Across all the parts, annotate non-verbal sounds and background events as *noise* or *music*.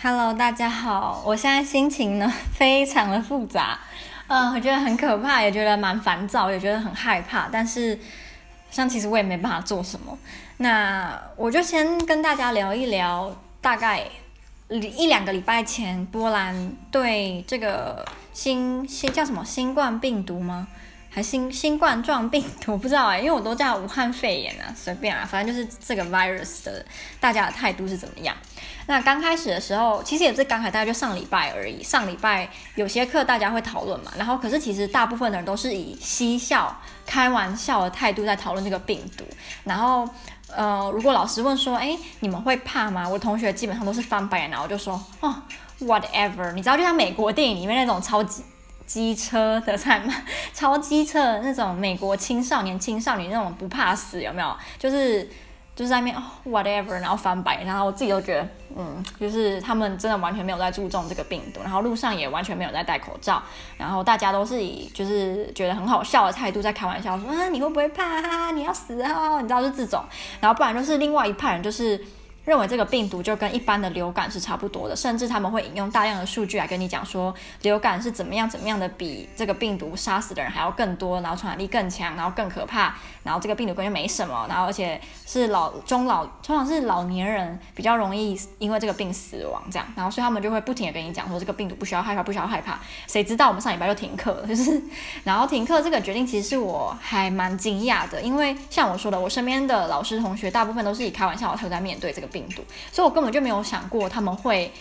Hello，大家好，我现在心情呢 *laughs* 非常的复杂，嗯，我觉得很可怕，也觉得蛮烦躁，也觉得很害怕，但是像其实我也没办法做什么，那我就先跟大家聊一聊，大概一两个礼拜前波兰对这个新新叫什么新冠病毒吗？还新新冠状病毒，不知道哎，因为我都叫武汉肺炎啊，随便啊，反正就是这个 virus 的，大家的态度是怎么样？那刚开始的时候，其实也是刚开，大概就上礼拜而已。上礼拜有些课大家会讨论嘛，然后可是其实大部分的人都是以嬉笑、开玩笑的态度在讨论这个病毒。然后呃，如果老师问说，哎，你们会怕吗？我同学基本上都是翻白眼，然后就说，哦，whatever。你知道，就像美国电影里面那种超级。机车的菜吗，超机车的那种美国青少年、青少年那种不怕死，有没有？就是就是在那边哦，whatever，然后翻白，然后我自己都觉得，嗯，就是他们真的完全没有在注重这个病毒，然后路上也完全没有在戴口罩，然后大家都是以就是觉得很好笑的态度在开玩笑，说嗯，你会不会怕啊？你要死啊？你知道是这种，然后不然就是另外一派人就是。认为这个病毒就跟一般的流感是差不多的，甚至他们会引用大量的数据来跟你讲说，流感是怎么样怎么样的，比这个病毒杀死的人还要更多，然后传染力更强，然后更可怕，然后这个病毒根本没什么，然后而且是老中老，通常是老年人比较容易因为这个病死亡这样，然后所以他们就会不停的跟你讲说，这个病毒不需要害怕，不需要害怕。谁知道我们上礼拜就停课了，就是然后停课这个决定其实是我还蛮惊讶的，因为像我说的，我身边的老师同学大部分都是以开玩笑的态度在面对这个病。病毒，所以我根本就没有想过他们会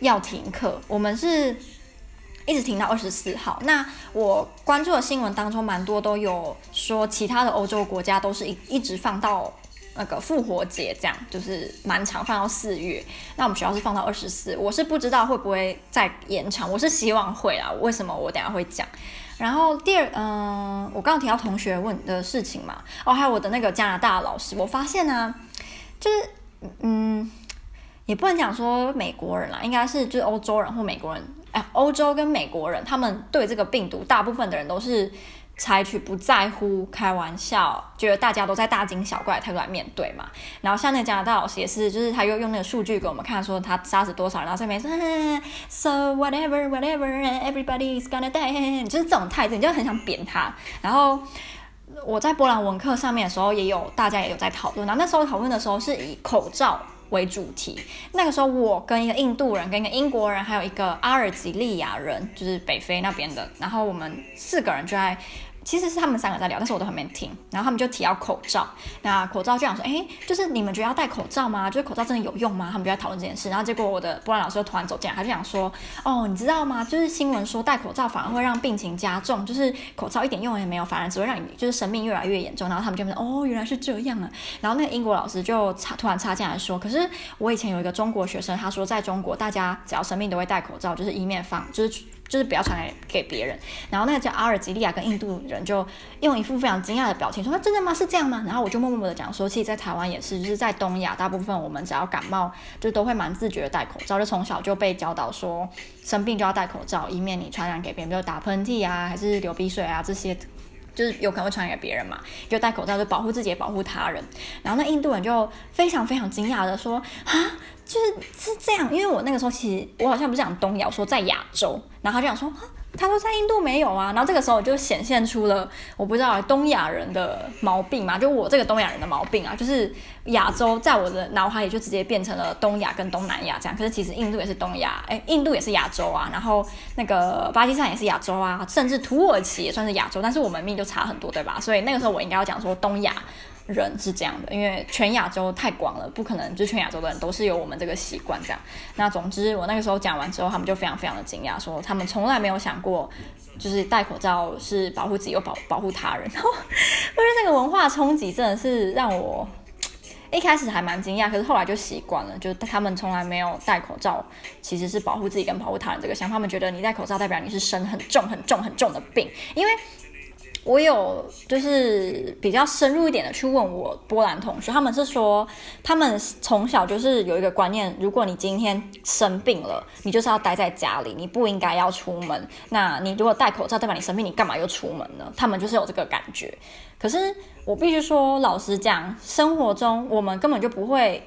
要停课。我们是一直停到二十四号。那我关注的新闻当中，蛮多都有说，其他的欧洲国家都是一一直放到那个复活节，这样就是蛮长，放到四月。那我们学校是放到二十四，我是不知道会不会再延长，我是希望会啊。为什么？我等下会讲。然后第二，嗯，我刚刚提到同学问的事情嘛，哦，还有我的那个加拿大老师，我发现呢、啊，就是。嗯，也不能讲说美国人啦，应该是就是欧洲人或美国人。哎，欧洲跟美国人，他们对这个病毒，大部分的人都是采取不在乎、开玩笑，觉得大家都在大惊小怪的态度来面对嘛。然后像那加拿大老师也是，就是他又用那个数据给我们看，说他杀死多少人，然后上面说，so *laughs* whatever whatever everybody is gonna die，就是这种态度，你就很想扁他。然后。我在波兰文课上面的时候，也有大家也有在讨论。然后那时候讨论的时候是以口罩为主题。那个时候我跟一个印度人、跟一个英国人，还有一个阿尔及利亚人，就是北非那边的。然后我们四个人就在。其实是他们三个在聊，但是我都还没听。然后他们就提到口罩，那口罩就想说，哎，就是你们觉得要戴口罩吗？就是口罩真的有用吗？他们就在讨论这件事。然后结果我的波兰老师就突然走进来，他就想说，哦，你知道吗？就是新闻说戴口罩反而会让病情加重，就是口罩一点用也没有，反而只会让你就是生命越来越严重。然后他们就说，哦，原来是这样啊。然后那个英国老师就插突然插进来说，可是我以前有一个中国学生，他说在中国大家只要生病都会戴口罩，就是以免防就是。就是不要传染给别人，然后那个叫阿尔及利亚跟印度人就用一副非常惊讶的表情说：“真的吗？是这样吗？”然后我就默默的讲说：“其实，在台湾也是，就是在东亚，大部分我们只要感冒，就都会蛮自觉的戴口罩，就从小就被教导说，生病就要戴口罩，以免你传染给别人，比如打喷嚏啊，还是流鼻水啊这些。”就是有可能会传染给别人嘛，就戴口罩就保护自己也保护他人。然后那印度人就非常非常惊讶的说：“啊，就是是这样，因为我那个时候其实我好像不是讲东亚，说在亚洲。”然后他就想说：“他说在印度没有啊。”然后这个时候就显现出了我不知道东亚人的毛病嘛，就我这个东亚人的毛病啊，就是亚洲在我的脑海里就直接变成了东亚跟东南亚这样。可是其实印度也是东亚，哎，印度也是亚洲啊。然后那个巴基斯坦也是亚洲啊，甚至土耳其也算是亚洲，但是我们命就差很多，对吧？所以那个时候我应该要讲说东亚。人是这样的，因为全亚洲太广了，不可能就全亚洲的人都是有我们这个习惯这样。那总之，我那个时候讲完之后，他们就非常非常的惊讶，说他们从来没有想过，就是戴口罩是保护自己又保保护他人。*laughs* 然后我觉得这个文化冲击真的是让我一开始还蛮惊讶，可是后来就习惯了，就他们从来没有戴口罩其实是保护自己跟保护他人这个想法，他们觉得你戴口罩代表你是生很重很重很重的病，因为。我有就是比较深入一点的去问我波兰同学，他们是说他们从小就是有一个观念，如果你今天生病了，你就是要待在家里，你不应该要出门。那你如果戴口罩，代表你生病，你干嘛又出门呢？他们就是有这个感觉。可是我必须说，老实讲，生活中我们根本就不会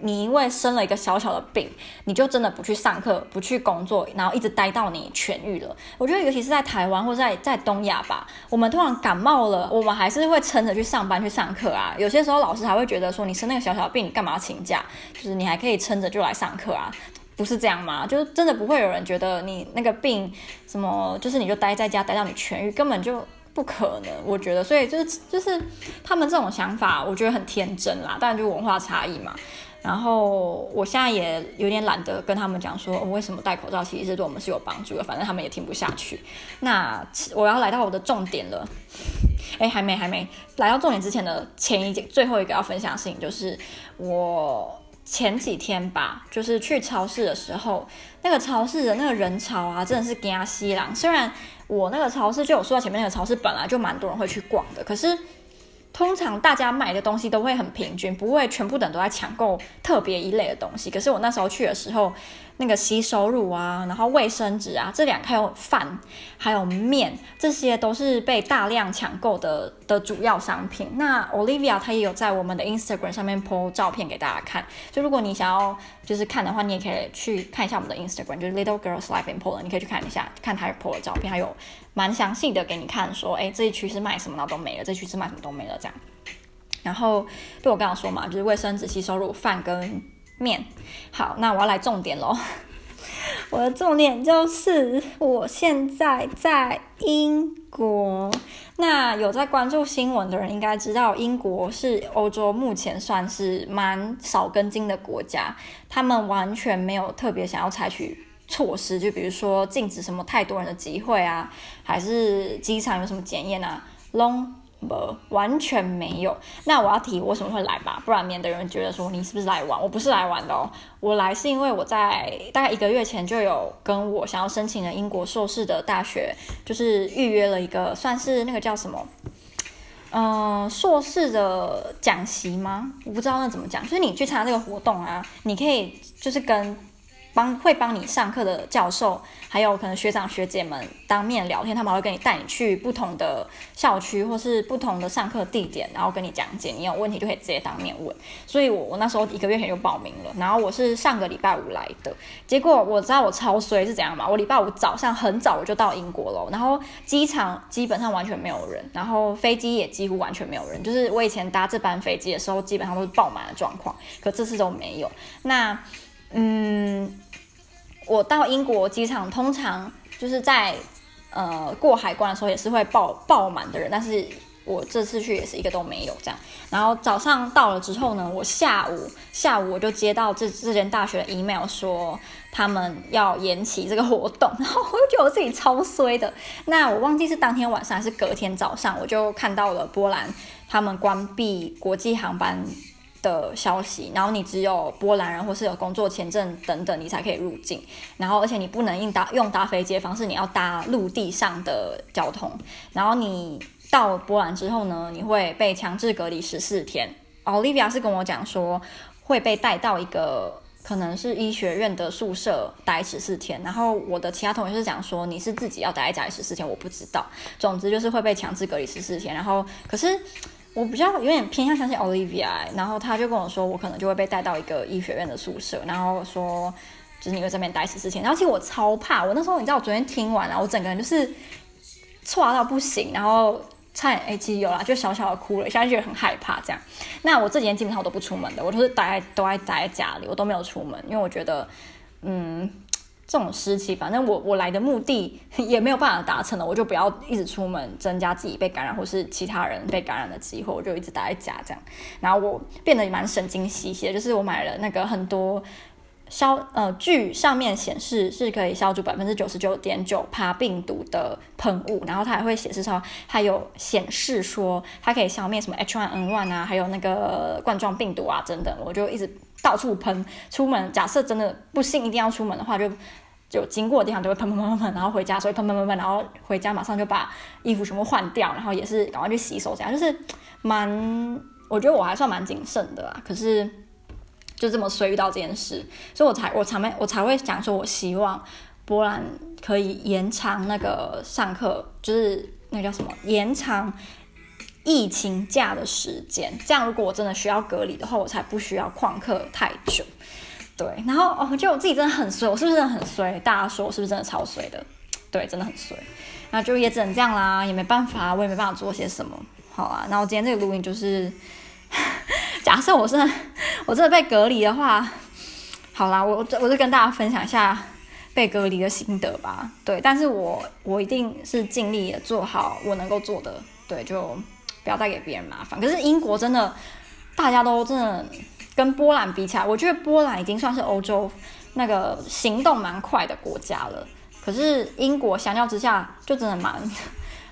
你因为生了一个小小的病，你就真的不去上课，不去工作，然后一直待到你痊愈了。我觉得尤其是在台湾或者在在东亚吧，我们突然感冒了，我们还是会撑着去上班去上课啊。有些时候老师还会觉得说，你生那个小小的病，你干嘛请假？就是你还可以撑着就来上课啊，不是这样吗？就是真的不会有人觉得你那个病什么，就是你就待在家待到你痊愈，根本就不可能。我觉得，所以就是就是他们这种想法，我觉得很天真啦。当然就文化差异嘛。然后我现在也有点懒得跟他们讲说，我、为什么戴口罩其实是对我们是有帮助的，反正他们也听不下去。那我要来到我的重点了，哎，还没还没来到重点之前的前一最后一个要分享的事情就是，我前几天吧，就是去超市的时候，那个超市的那个人潮啊，真的是惊死人。虽然我那个超市就我说到前面那个超市本来就蛮多人会去逛的，可是。通常大家买的东西都会很平均，不会全部的都在抢购特别一类的东西。可是我那时候去的时候，那个洗手乳啊，然后卫生纸啊，这两还有饭，还有面，这些都是被大量抢购的的主要商品。那 Olivia 她也有在我们的 Instagram 上面 po 照片给大家看。就如果你想要就是看的话，你也可以去看一下我们的 Instagram，就是 Little Girls Life in Poland，你可以去看一下，看她 po 的照片，还有蛮详细的给你看，说哎这一区是卖什么，然后都没了，这一区是卖什么都没了这样。然后对我刚刚说嘛，就是卫生纸、洗手乳、饭跟。面，好，那我要来重点喽。*laughs* 我的重点就是，我现在在英国。那有在关注新闻的人应该知道，英国是欧洲目前算是蛮少根筋的国家，他们完全没有特别想要采取措施，就比如说禁止什么太多人的集会啊，还是机场有什么检验啊，long。不，完全没有。那我要提我为什么会来吧，不然免得人觉得说你是不是来玩。我不是来玩的哦，我来是因为我在大概一个月前就有跟我想要申请的英国硕士的大学，就是预约了一个算是那个叫什么，嗯、硕士的讲习吗？我不知道那怎么讲，就是你去参加这个活动啊，你可以就是跟。帮会帮你上课的教授，还有可能学长学姐们当面聊天，他们会跟你带你去不同的校区或是不同的上课地点，然后跟你讲解。你有问题就可以直接当面问。所以我我那时候一个月前就报名了，然后我是上个礼拜五来的。结果我知道我超衰是怎样嘛？我礼拜五早上很早我就到英国了，然后机场基本上完全没有人，然后飞机也几乎完全没有人。就是我以前搭这班飞机的时候，基本上都是爆满的状况，可这次都没有。那嗯。我到英国机场，通常就是在呃过海关的时候也是会爆爆满的人，但是我这次去也是一个都没有这样。然后早上到了之后呢，我下午下午我就接到这这间大学的 email 说他们要延期这个活动，然后我就觉得我自己超衰的。那我忘记是当天晚上还是隔天早上，我就看到了波兰他们关闭国际航班的消息，然后你只有波兰人或是有工作签证等等，你才可以入境。然后，而且你不能用搭用搭飞机的方式，你要搭陆地上的交通。然后你到波兰之后呢，你会被强制隔离十四天。Olivia 是跟我讲说会被带到一个可能是医学院的宿舍待十四天。然后我的其他同学是讲说你是自己要待在家里十四天，我不知道。总之就是会被强制隔离十四天。然后可是。我比较有点偏向相信 Olivia，然后他就跟我说，我可能就会被带到一个医学院的宿舍，然后说就是你会在这边待十四天。然后其实我超怕，我那时候你知道，我昨天听完了，我整个人就是错到不行，然后差点哎，其实有啦，就小小的哭了，现在觉得很害怕这样。那我这几天基本上我都不出门的，我都是待都爱待在家里，我都没有出门，因为我觉得嗯。这种时期，反正我我来的目的 *laughs* 也没有办法达成了，我就不要一直出门，增加自己被感染或是其他人被感染的机会，我就一直待在家这样。然后我变得蛮神经兮兮的，就是我买了那个很多消呃，据上面显示是可以消除百分之九十九点九趴病毒的喷雾，然后它还会显示说它有显示说它可以消灭什么 H1N1 啊，还有那个冠状病毒啊等等，我就一直。到处喷，出门假设真的不幸一定要出门的话，就就经过的地方就会喷喷喷喷喷，然后回家所以喷喷喷喷，然后回家马上就把衣服全部换掉，然后也是赶快去洗手，这样就是蛮，我觉得我还算蛮谨慎的啦。可是就这么衰遇到这件事，所以我才我才没我才会讲说，我希望波兰可以延长那个上课，就是那个叫什么延长。疫情假的时间，这样如果我真的需要隔离的话，我才不需要旷课太久。对，然后哦，就我自己真的很衰，我是不是真的很衰？大家说我是不是真的超衰的？对，真的很衰。那就也只能这样啦，也没办法，我也没办法做些什么。好啊，那我今天这个录音就是，假设我真的我真的被隔离的话，好啦，我我就跟大家分享一下被隔离的心得吧。对，但是我我一定是尽力的做好我能够做的，对，就不要带给别人麻烦。可是英国真的，大家都真的。跟波兰比起来，我觉得波兰已经算是欧洲那个行动蛮快的国家了。可是英国相较之下，就真的蛮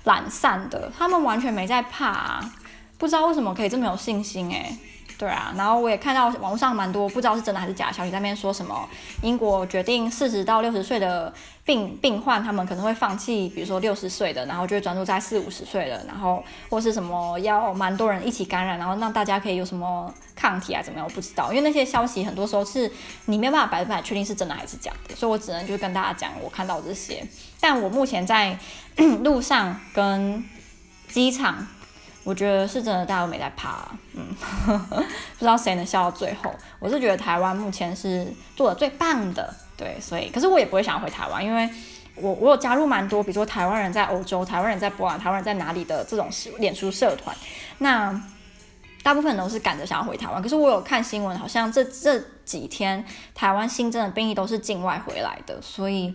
懒散的，他们完全没在怕啊，不知道为什么可以这么有信心欸。对啊，然后我也看到网络上蛮多不知道是真的还是假的消息，在那边说什么英国决定四十到六十岁的病病患，他们可能会放弃，比如说六十岁的，然后就会专注在四五十岁的，然后或是什么要蛮多人一起感染，然后让大家可以有什么抗体啊怎么样，我不知道，因为那些消息很多时候是你没有办法百分百确定是真的还是假的，所以我只能就跟大家讲我看到这些，但我目前在路上跟机场。我觉得是真的，大家都没在怕啊，嗯，*laughs* 不知道谁能笑到最后。我是觉得台湾目前是做的最棒的，对，所以，可是我也不会想要回台湾，因为我我有加入蛮多，比如说台湾人在欧洲、台湾人在波兰、台湾人在哪里的这种脸书社团，那大部分都是赶着想要回台湾。可是我有看新闻，好像这这几天台湾新增的病例都是境外回来的，所以。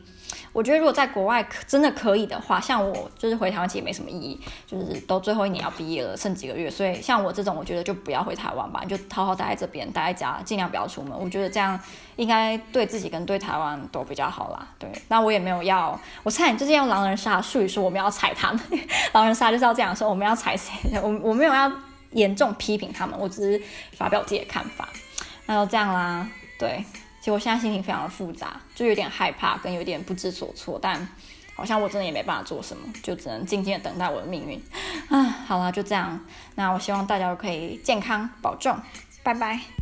我觉得如果在国外可真的可以的话，像我就是回台湾其实没什么意义，就是都最后一年要毕业了，剩几个月，所以像我这种，我觉得就不要回台湾吧，就好好待在这边，待在家，尽量不要出门。我觉得这样应该对自己跟对台湾都比较好啦。对，那我也没有要，我差点就是用狼人杀术语说我们要踩他们，*laughs* 狼人杀就是要这样说，我们要踩谁？我我没有要严重批评他们，我只是发表自己的看法。那就这样啦，对。其实我现在心情非常的复杂，就有点害怕，跟有点不知所措，但好像我真的也没办法做什么，就只能静静的等待我的命运。啊，好了，就这样。那我希望大家都可以健康保重，拜拜。